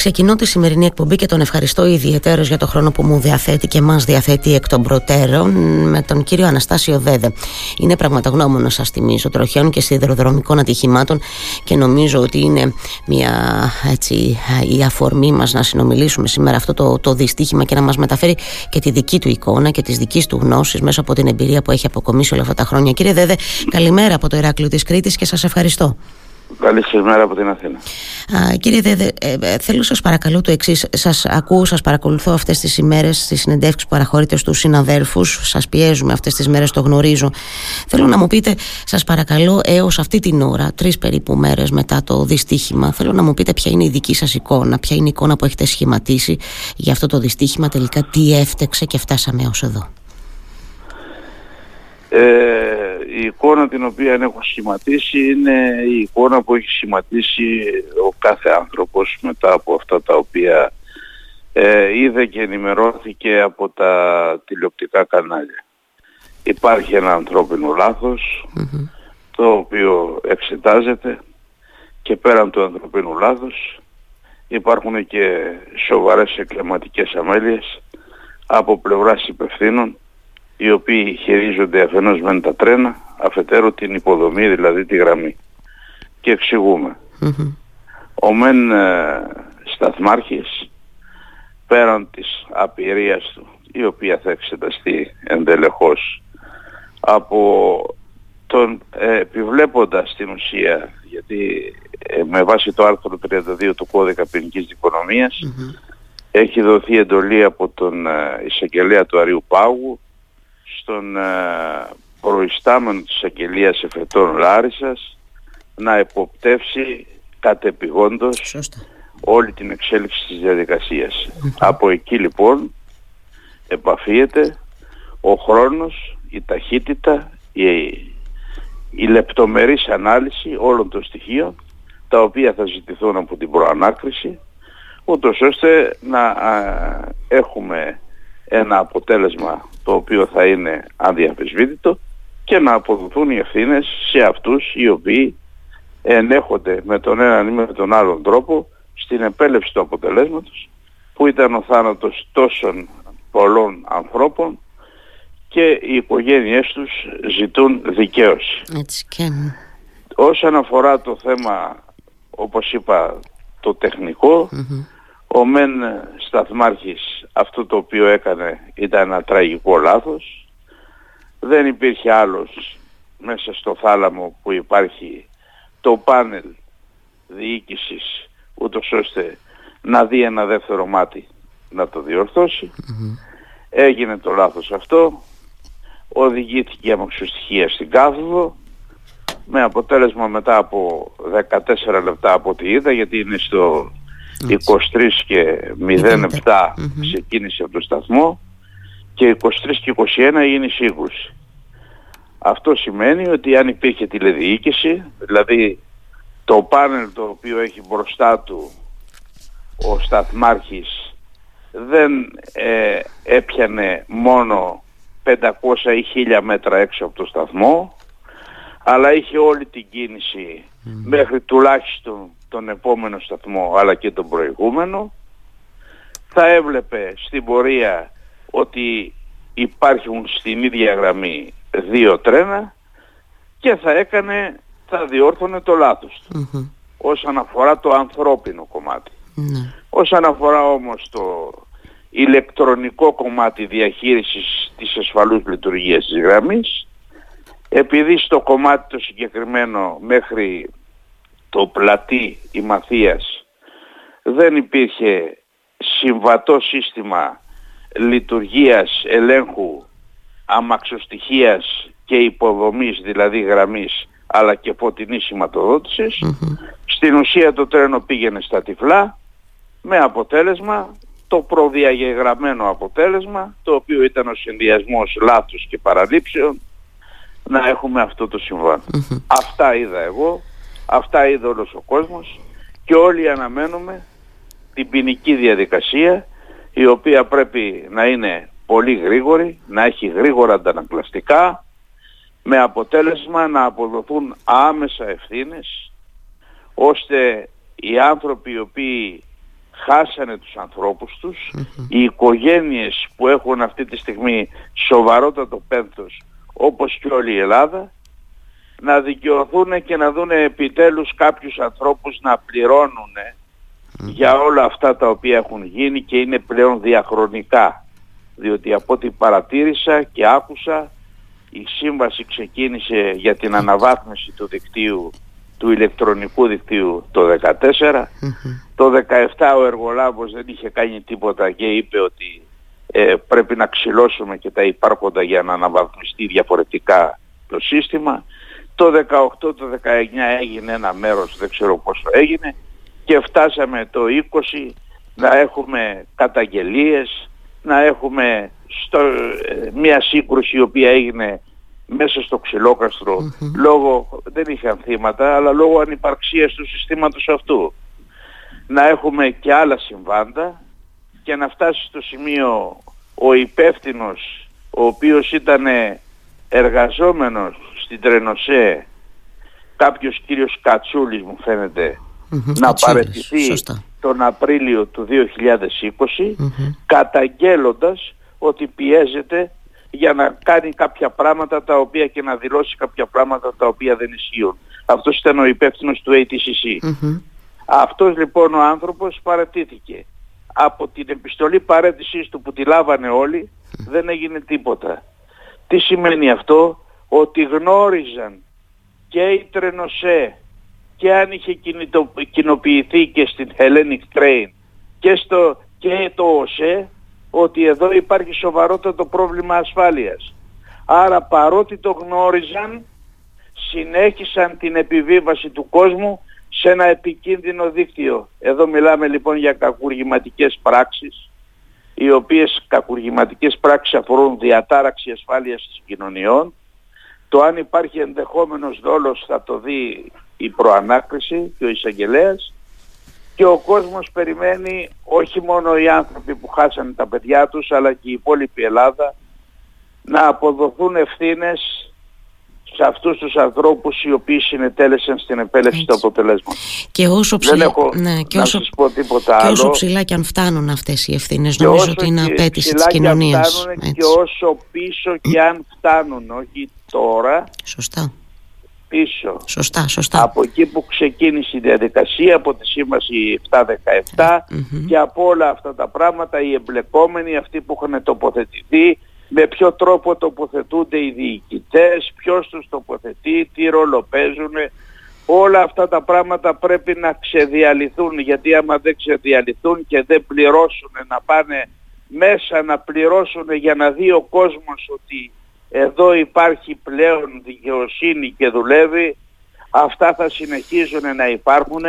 Ξεκινώ τη σημερινή εκπομπή και τον ευχαριστώ ιδιαίτερω για το χρόνο που μου διαθέτει και μας διαθέτει εκ των προτέρων με τον κύριο Αναστάσιο Δέδε. Είναι πραγματογνώμονο, σας θυμίζω, τροχιών και σιδηροδρομικών ατυχημάτων και νομίζω ότι είναι μια έτσι, η αφορμή μας να συνομιλήσουμε σήμερα αυτό το, το δυστύχημα και να μας μεταφέρει και τη δική του εικόνα και της δικής του γνώσης μέσα από την εμπειρία που έχει αποκομίσει όλα αυτά τα χρόνια. Κύριε Δέδε, καλημέρα από το Ηράκλειο της Κρήτης και σας ευχαριστώ. Καλή σας μέρα από την Αθήνα. Α, κύριε Δέδε, ε, ε, θέλω σας παρακαλώ το εξής. Σας ακούω, σας παρακολουθώ αυτές τις ημέρες στις συνεντεύξεις που παραχωρείτε στους συναδέρφους. Σας πιέζουμε αυτές τις μέρες, το γνωρίζω. Θέλω να μου πείτε, σας παρακαλώ, έως αυτή την ώρα, τρεις περίπου μέρες μετά το δυστύχημα, θέλω να μου πείτε ποια είναι η δική σας εικόνα, ποια είναι η εικόνα που έχετε σχηματίσει για αυτό το δυστύχημα, τελικά τι έφτεξε και φτάσαμε έως εδώ. Ε, η εικόνα την οποία έχω σχηματίσει είναι η εικόνα που έχει σχηματίσει ο κάθε άνθρωπος μετά από αυτά τα οποία ε, είδε και ενημερώθηκε από τα τηλεοπτικά κανάλια. Υπάρχει ένα ανθρώπινο το οποίο εξετάζεται και πέραν του ανθρωπίνου λάθος υπάρχουν και σοβαρές εκκληματικές αμέλειες από πλευράς υπευθύνων οι οποίοι χειρίζονται αφενός μεν τα τρένα, αφετέρου την υποδομή, δηλαδή τη γραμμή. Και εξηγουμε Ο μεν ε, σταθμάρχης, πέραν της απειρίας του, η οποία θα εξεταστεί εντελεχώς από τον ε, επιβλέποντας την ουσία, γιατί ε, με βάση το άρθρο 32 του κώδικα ποινικής έχει δοθεί εντολή από τον ε, εισαγγελέα του Αριού Πάγου στον ε, προϊστάμενο της αγγελίας εφετών Λάρισας να εποπτεύσει κατεπηγόντως όλη την εξέλιξη της διαδικασίας. Από εκεί λοιπόν επαφίεται ο χρόνος, η ταχύτητα, η, η λεπτομερής ανάλυση όλων των στοιχείων τα οποία θα ζητηθούν από την προανάκριση ούτως ώστε να έχουμε ένα αποτέλεσμα το οποίο θα είναι αδιαφεσβήτητο και να αποδοθούν οι ευθύνες σε αυτούς οι οποίοι ενέχονται με τον έναν ή με τον άλλον τρόπο στην επέλευση του αποτελέσματος που ήταν ο θάνατος τόσων πολλών ανθρώπων και οι οικογένειές τους ζητούν δικαίωση. Έτσι και... Όσον αφορά το θέμα, όπως είπα, το τεχνικο ο μεν σταθμάρχης αυτό το οποίο έκανε ήταν ένα τραγικό λάθος. Δεν υπήρχε άλλος μέσα στο θάλαμο που υπάρχει το πάνελ διοίκησης ούτως ώστε να δει ένα δεύτερο μάτι να το διορθωσει Έγινε το λάθος αυτό. Οδηγήθηκε η αμαξοστοιχεία στην κάθοδο με αποτέλεσμα μετά από 14 λεπτά από ό,τι είδα γιατί είναι στο 23 και 07 ξεκίνησε από το σταθμό και 23 και 21 έγινε η σύγκρουση. Αυτό σημαίνει ότι αν υπήρχε τηλεδιοίκηση, δηλαδή το πάνελ το οποίο έχει μπροστά του ο σταθμάρχης δεν ε, έπιανε μόνο 500 ή 1000 μέτρα έξω από το σταθμό αλλά είχε όλη την κίνηση μέχρι τουλάχιστον τον επόμενο σταθμό αλλά και τον προηγούμενο θα έβλεπε στην πορεία ότι υπάρχουν στην ίδια γραμμή δύο τρένα και θα έκανε, θα διόρθωνε το λάθος του όσον αφορά το ανθρώπινο ναι. Όσον αφορά όμως το ηλεκτρονικό κομμάτι διαχείρισης της ασφαλούς λειτουργίας της γραμμής επειδή στο κομμάτι το συγκεκριμένο μέχρι το πλατή η Μαθίας δεν υπήρχε συμβατό σύστημα λειτουργίας, ελέγχου, αμαξοστοιχίας και υποδομής, δηλαδή γραμμής, αλλά και φωτεινής Στην ουσία το τρένο πήγαινε στα τυφλά, με αποτέλεσμα το προδιαγεγραμμένο αποτέλεσμα, το οποίο ήταν ο συνδυασμός λάθους και παραλήψεων, να έχουμε αυτό το συμβαν Αυτά είδα εγώ, αυτά είδε όλος ο κόσμος και όλοι αναμένουμε την ποινική διαδικασία η οποία πρέπει να είναι πολύ γρήγορη, να έχει γρήγορα αντανακλαστικά με αποτέλεσμα να αποδοθούν άμεσα ευθύνες ώστε οι άνθρωποι οι οποίοι χάσανε τους ανθρώπους τους, οι οικογένειες που έχουν αυτή τη στιγμή σοβαρότατο πένθος όπως και όλη η Ελλάδα, να δικαιωθούν και να δουν επιτέλους κάποιους ανθρώπους να πληρώνουν για όλα αυτά τα οποία έχουν γίνει και είναι πλέον διαχρονικά. Διότι από ό,τι παρατήρησα και άκουσα η σύμβαση ξεκίνησε για την αναβάθμιση του δικτύου του ηλεκτρονικού δικτύου το 2014. Το 2017 ο εργολάβος δεν είχε κάνει τίποτα και είπε ότι ε, πρέπει να ξυλώσουμε και τα υπάρχοντα για να αναβαθμιστεί διαφορετικά το σύστημα. Το 18, το 19 έγινε ένα μέρος, δεν ξέρω πόσο έγινε και φτάσαμε το 20 να έχουμε καταγγελίες, να έχουμε στο, ε, μια σύγκρουση η οποία έγινε μέσα στο ξυλοκαστρο λόγω, δεν είχαν θύματα, αλλά λόγω ανυπαρξίας του συστήματος αυτού. Να έχουμε και άλλα συμβάντα και να φτάσει στο σημείο ο υπεύθυνος ο οποίος ήταν εργαζόμενος στην Τρενοσέ, κάποιος κύριος Κατσούλης μου φαίνεται, να παραιτηθεί τον Απρίλιο του 2020 καταγγέλλοντας ότι πιέζεται για να κάνει κάποια πράγματα τα οποία και να δηλώσει κάποια πράγματα τα οποία δεν ισχύουν. Αυτός ήταν ο υπεύθυνος του ATCC. mm Αυτός λοιπόν ο άνθρωπος παρατήθηκε. Από την επιστολή παρέτησής του που τη λάβανε όλοι δεν έγινε τίποτα. Τι σημαίνει αυτό; Ότι γνώριζαν και η Τρενοσέ και αν είχε κοινοποιηθεί και στην Hellenic Train και, στο, και το ΟΣΕ ότι εδώ υπάρχει σοβαρότατο πρόβλημα ασφάλειας. Άρα παρότι το γνώριζαν, συνέχισαν την επιβίβαση του κόσμου σε ένα επικίνδυνο δίκτυο. Εδώ μιλάμε λοιπόν για κακουργηματικές πράξεις, οι οποίες κακουργηματικές πράξεις αφορούν διατάραξη ασφάλειας των κοινωνιών. Το αν υπάρχει ενδεχόμενος δόλος θα το δει η προανάκριση και ο εισαγγελέας και ο κόσμος περιμένει όχι μόνο οι άνθρωποι που χάσανε τα παιδιά τους αλλά και η υπόλοιπη Ελλάδα να αποδοθούν ευθύνες σε αυτούς τους ανθρώπους οι οποίοι συνετέλεσαν στην επέλευση του αποτελέσματος. Και όσο ψηλά, Δεν έχω ναι, και να όσο, σας πω τίποτα και άλλο. όσο ψηλά και αν φτάνουν αυτές οι ευθύνες, νομίζω ότι είναι απέτηση της κοινωνίας. Και, και όσο πίσω και αν φτάνουν, όχι τώρα. Σωστά πίσω. Σωστά, σωστά. Από εκεί που ξεκίνησε η διαδικασία, από τη σύμβαση 717 και από όλα αυτά τα πράγματα οι εμπλεκόμενοι, αυτοί που έχουν τοποθετηθεί, με ποιο τρόπο τοποθετούνται οι διοικητές, ποιος τους τοποθετεί, τι ρόλο παίζουν. Όλα αυτά τα πράγματα πρέπει να ξεδιαλυθούν γιατί άμα δεν ξεδιαλυθούν και δεν πληρώσουν να πάνε μέσα να πληρώσουν για να δει ο κόσμος ότι εδώ υπάρχει πλέον δικαιοσύνη και δουλεύει, αυτά θα συνεχίζουν να υπάρχουν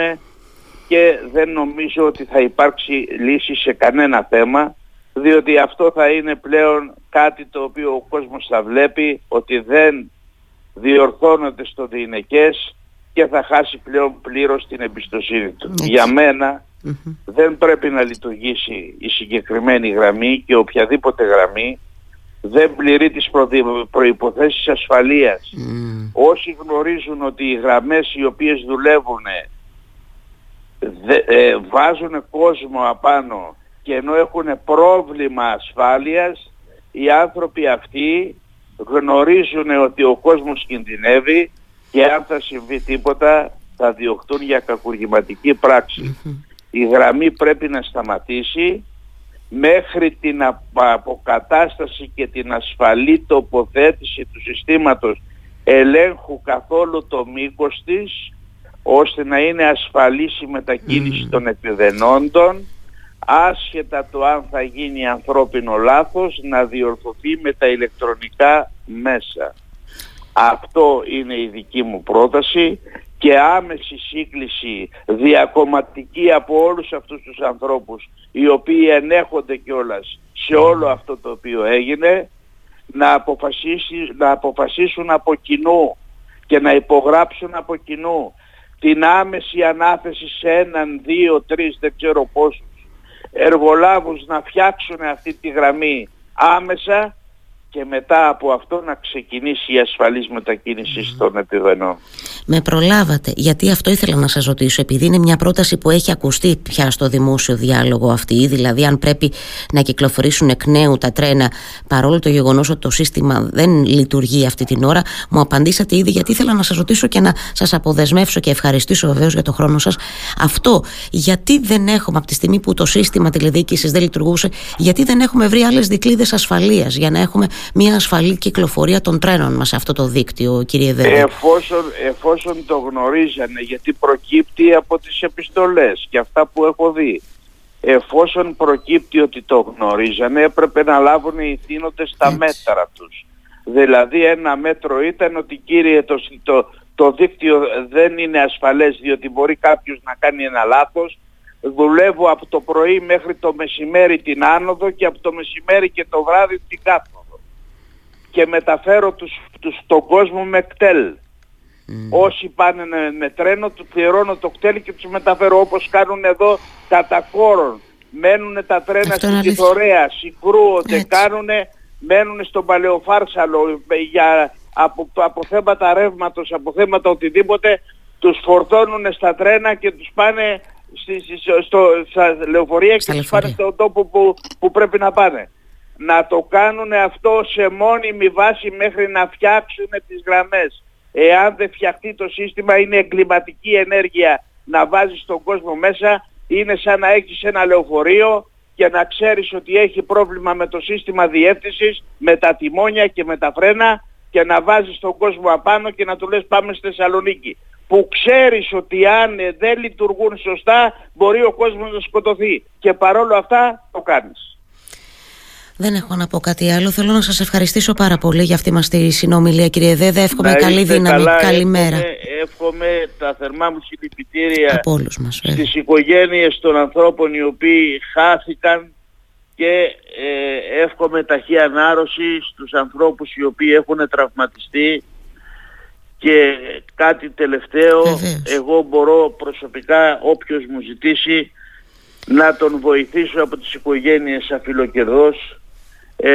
και δεν νομίζω ότι θα υπάρξει λύση σε κανένα θέμα, διότι αυτό θα είναι πλέον κάτι το οποίο ο κόσμος θα βλέπει ότι δεν διορθώνονται στο διηνεκές και θα χάσει πλέον πλήρως την εμπιστοσύνη του. Για μενα δεν πρέπει να λειτουργήσει η συγκεκριμένη γραμμή και οποιαδήποτε γραμμή δεν πληρεί τις προϋποθέσεις ασφαλείας. Όσοι γνωρίζουν ότι οι γραμμές οι οποίες δουλεύουν ε, βάζουν κόσμο απάνω και ενώ έχουν πρόβλημα ασφάλειας, οι άνθρωποι αυτοί γνωρίζουν ότι ο κόσμος κινδυνεύει και αν θα συμβεί τίποτα θα διωχτούν για κακουργηματική Η γραμμή πρέπει να σταματήσει μέχρι την αποκατάσταση και την ασφαλή τοποθέτηση του συστήματος ελέγχου καθόλου το μήκος της ώστε να είναι ασφαλής η μετακίνηση των επιδενόντων άσχετα το αν θα γίνει ανθρώπινο λάθος να διορθωθεί με τα ηλεκτρονικά μέσα. Αυτό είναι η δική μου πρόταση και άμεση σύγκληση διακομματική από όλους αυτούς τους ανθρώπους οι οποίοι ενέχονται κιόλας σε όλο αυτό το οποίο έγινε να, αποφασίσει, να αποφασίσουν από κοινού και να υπογράψουν από κοινού την άμεση ανάθεση σε έναν, δύο, τρεις, δεν ξέρω πόσους εργολάβους να φτιάξουν αυτή τη γραμμή άμεσα και μετά από αυτό να ξεκινήσει η ασφαλής μετακίνηση στον επιβενό. Με προλάβατε, γιατί αυτό ήθελα να σας ρωτήσω, επειδή είναι μια πρόταση που έχει ακουστεί πια στο δημόσιο διάλογο αυτή, δηλαδή αν πρέπει να κυκλοφορήσουν εκ νέου τα τρένα, παρόλο το γεγονός ότι το σύστημα δεν λειτουργεί αυτή την ώρα, μου απαντήσατε ήδη γιατί ήθελα να σας ρωτήσω και να σας αποδεσμεύσω και ευχαριστήσω βεβαίως για το χρόνο σας. Αυτό, γιατί δεν έχουμε από τη στιγμή που το σύστημα τηλεδιοίκησης δεν λειτουργούσε, γιατί δεν έχουμε βρει άλλες δικλείδες ασφαλείας για να έχουμε μια ασφαλή κυκλοφορία των τρένων μας σε αυτό το δίκτυο, κύριε Δέλη. Εφόσον, εφόσον το γνωρίζανε, γιατί προκύπτει από τις επιστολές και αυτά που έχω δει. Εφόσον προκύπτει ότι το γνωρίζανε, έπρεπε να λάβουν οι θύνοντες τα μέτρα τους. Δηλαδή ένα μέτρο ήταν ότι κύριε το, το, το δίκτυο δεν είναι ασφαλές διότι μπορεί κάποιος να κάνει ένα λάθος. Δουλεύω από το πρωί μέχρι το μεσημέρι την άνοδο και από το μεσημέρι και το βράδυ την κάθοδο και μεταφέρω τους, τους, τον κόσμο με κτέλ. Όσοι πάνε με τρένο, του πληρώνω το κτέλ και τους μεταφέρω όπως κάνουν εδώ κατά κόρον. Μένουν τα τρένα στην Κιθωρέα, συγκρούονται, κάνουν, μένουν στον Παλαιοφάρσαλο για, από, από θέματα ρεύματος, από θέματα οτιδήποτε, τους φορτώνουν στα τρένα και τους πάνε στη, στο, στα λεωφορεία και τους πάνε στον τόπο που, που πρέπει να πάνε να το κάνουν αυτό σε μόνιμη βάση μέχρι να φτιάξουν τις γραμμές. Εάν δεν φτιαχτεί το σύστημα είναι εγκληματική ενέργεια να βάζεις τον κόσμο μέσα, είναι σαν να έχεις ένα λεωφορείο και να ξέρεις ότι έχει πρόβλημα με το σύστημα διεύθυνσης, με τα τιμόνια και με τα φρένα και να βάζεις τον κόσμο απάνω και να του λες πάμε στη Θεσσαλονίκη. Που ξέρεις ότι αν δεν λειτουργούν σωστά μπορεί ο κόσμος να σκοτωθεί και παρόλο αυτά το κάνεις. Δεν έχω να πω κάτι άλλο. Θέλω να σας ευχαριστήσω πάρα πολύ για αυτή μας τη συνομιλία κύριε Δέδε. Εύχομαι καλή δύναμη. Καλημέρα. Εύχομαι, εύχομαι τα θερμά μου συλληπιτήρια Από όλους μας, στις οικογένειες των ανθρώπων οι οποίοι χάθηκαν και ε, εύχομαι ταχύ ανάρρωση στους ανθρώπους οι οποίοι έχουν τραυματιστεί και κάτι τελευταίο, εγώ μπορώ προσωπικά όποιος μου ζητήσει να τον βοηθήσω από τις οικογένειες αφιλοκερδός ε,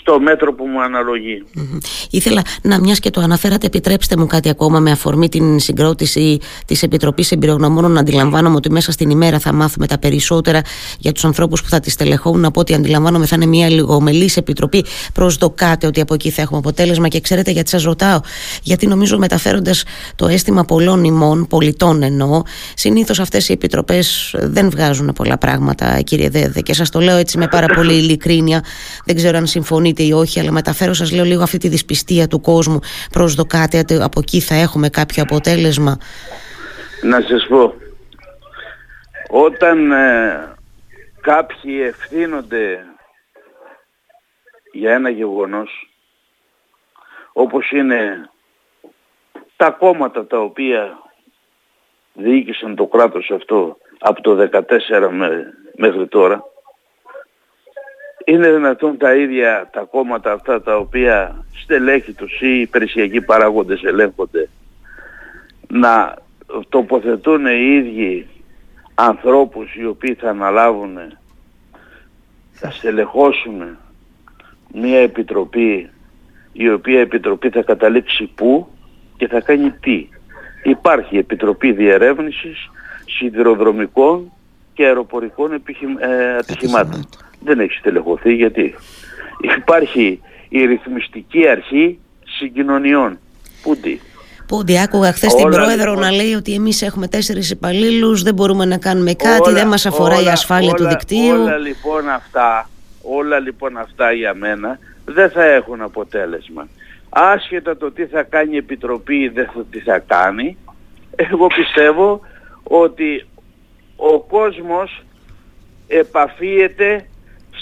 στο μέτρο που μου αναλογεί. Ήθελα να μιας και το αναφέρατε, επιτρέψτε μου κάτι ακόμα με αφορμή την συγκρότηση της Επιτροπής Εμπειρογνωμόνων. Αντιλαμβάνομαι ότι μέσα στην ημέρα θα μάθουμε τα περισσότερα για τους ανθρώπους που θα τη στελεχώνουν. Από ό,τι αντιλαμβάνομαι, θα είναι μια λιγομελής επιτροπή. Προσδοκάτε ότι από εκεί θα έχουμε αποτέλεσμα. Και ξέρετε γιατί σας ρωτάω, γιατί νομίζω μεταφέροντας το αίσθημα πολλών ημών, πολιτών εννοώ, συνήθως αυτές οι επιτροπές δεν βγάζουν πολλά πράγματα, κύριε Δέδε. Και σας το λέω έτσι με πάρα πολύ ειλικρίνεια. Δεν ξέρω αν συμφωνείτε ή όχι, αλλά μεταφέρω σας λέω λίγο αυτή τη δυσπιστία του κόσμου. Προσδοκάτε ότι από εκεί θα έχουμε κάποιο αποτέλεσμα. Να σας πω, όταν ε, κάποιοι ευθύνονται για ένα γεγονός, όπως είναι τα κόμματα τα οποία διοίκησαν το κράτος αυτό από το 2014 μέχρι τώρα, είναι δυνατόν τα ίδια τα κόμματα αυτά τα οποία στελέχη τους ή υπηρεσιακοί παράγοντες ελέγχονται να τοποθετούν οι ίδιοι ανθρώπους οι οποίοι θα αναλάβουν θα στελεχώσουν μια επιτροπή η οποία επιτροπή θα καταλήξει πού και θα κάνει τι. Υπάρχει επιτροπή διερεύνησης σιδηροδρομικών και αεροπορικών ε, ατυχημάτων δεν έχει στελεχωθεί γιατί υπάρχει η ρυθμιστική αρχή συγκοινωνιών. Πούντι. Πούντι, άκουγα χθες την πρόεδρο λοιπόν, να λέει ότι εμείς έχουμε τέσσερις υπαλλήλους, δεν μπορούμε να κάνουμε κάτι, δεν μας αφορά όλα, η ασφάλεια όλα, του δικτύου. Όλα λοιπόν αυτά, όλα λοιπόν αυτά για μένα δεν θα έχουν αποτέλεσμα. Άσχετα το τι θα κάνει η Επιτροπή ή δεν θα, τι θα κάνει, εγώ πιστεύω ότι ο κόσμος επαφίεται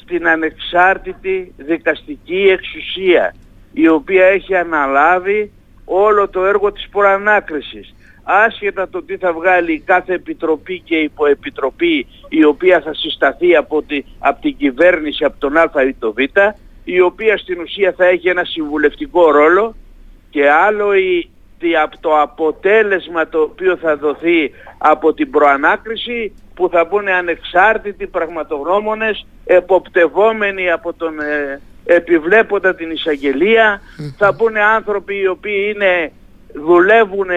στην ανεξάρτητη δικαστική εξουσία η οποία έχει αναλάβει όλο το έργο της προανάκρισης. Άσχετα το τι θα βγάλει κάθε επιτροπή και υποεπιτροπή η οποία θα συσταθεί από, τη, από την κυβέρνηση, από τον Α ή το Β, η οποία στην ουσία θα έχει ένα συμβουλευτικό ρόλο και άλλο η, από το αποτέλεσμα το οποίο θα δοθεί από την προανάκριση που θα μπουν ανεξάρτητοι πραγματογνώμονες εποπτευόμενοι από τον ε, επιβλέποντα την εισαγγελία, θα μπουν άνθρωποι οι οποίοι είναι, δουλεύουν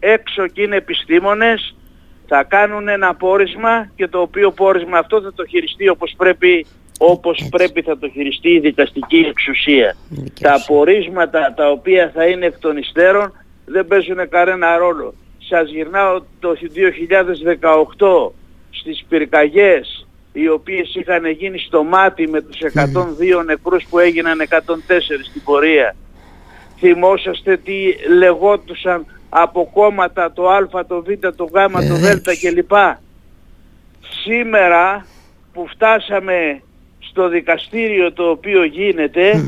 έξω και είναι επιστήμονες, θα κάνουν ένα πόρισμα και το οποίο πόρισμα αυτό θα το χειριστεί όπως πρέπει όπως πρέπει θα το χειριστεί η δικαστική εξουσία. Τα πορίσματα τα οποία θα είναι εκ των υστέρων δεν παίζουν κανένα ρόλο. Σας γυρνάω το 2018 στις πυρκαγιές οι οποίες είχαν γίνει στο μάτι με τους 102 νεκρούς που έγιναν 104 στην πορεία. Θυμόσαστε τι λεγόντουσαν από κόμματα το Α, το Β, το Γ, το Δ κλπ. Σήμερα που φτάσαμε στο δικαστήριο το οποίο γίνεται,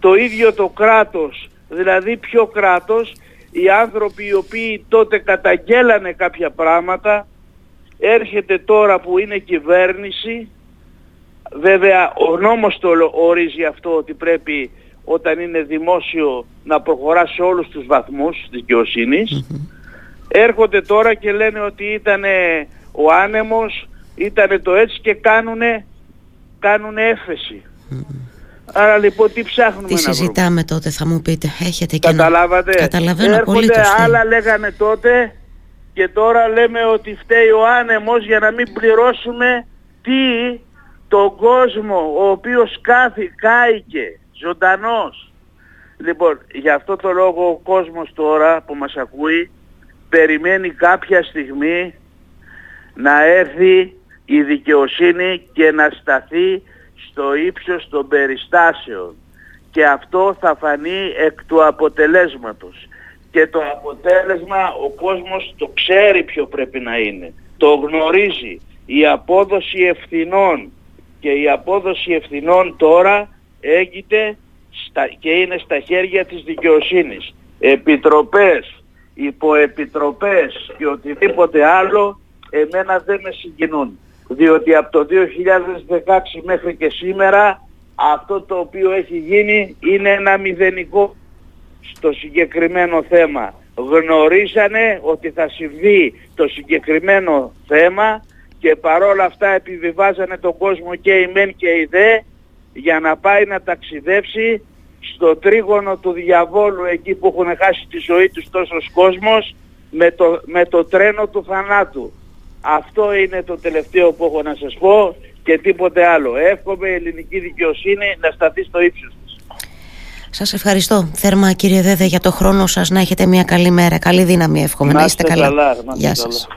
το ίδιο το κράτος, δηλαδή ποιο κράτος, οι άνθρωποι οι οποίοι τότε καταγγέλανε κάποια πράγματα, έρχεται τώρα που είναι κυβέρνηση, βέβαια ο νόμος το ορίζει αυτό ότι πρέπει όταν είναι δημόσιο να προχωρά σε όλους τους βαθμούς της δικαιοσύνης, έρχονται τώρα και λένε ότι ήταν ο άνεμος, ήταν το έτσι και κάνουνε, κάνουνε έφεση. Άρα λοιπόν τι ψάχνουμε τι να συζητάμε τότε θα μου πείτε. Έχετε και Καταλάβατε; Καταλαβαίνω Έρχονται άλλα λέγανε τότε και τώρα λέμε ότι φταίει ο άνεμος για να μην πληρώσουμε τι; Τον κόσμο ο οποίος κάθι, κάηκε ζωντανός. Λοιπόν, για αυτό το λόγο ο κόσμος τώρα που μας ακούει περιμένει κάποια στιγμή να έρθει η δικαιοσύνη και να σταθεί στο ύψος των περιστάσεων. Και αυτό θα φανεί εκ του αποτελέσματος. Και το αποτέλεσμα ο κόσμος το ξέρει ποιο πρέπει να είναι. Το γνωρίζει. Η απόδοση ευθυνών και η απόδοση ευθυνών τώρα έγκυται στα, και είναι στα χέρια της δικαιοσύνης. Επιτροπές, υποεπιτροπές και οτιδήποτε άλλο εμένα δεν με συγκινούν. Διότι από το 2016 μέχρι και σήμερα αυτό το οποίο έχει γίνει είναι ένα μηδενικό στο συγκεκριμένο θέμα. Γνωρίζανε ότι θα συμβεί το συγκεκριμένο θέμα και παρόλα αυτά επιβιβάζανε τον κόσμο και η ΜΕΝ και η ΔΕ για να πάει να ταξιδέψει στο τρίγωνο του διαβόλου εκεί που έχουν χάσει τη ζωή τους τόσος κόσμος με το, με το τρένο του θανάτου. Αυτό είναι το τελευταίο που έχω να σας πω και τίποτε άλλο. Εύχομαι η ελληνική δικαιοσύνη να σταθεί στο ύψος της. Σας ευχαριστώ θέρμα κύριε Δέδε για το χρόνο σας να έχετε μια καλή μέρα. Καλή δύναμη εύχομαι. Να είστε καλά. καλά. Γεια σας.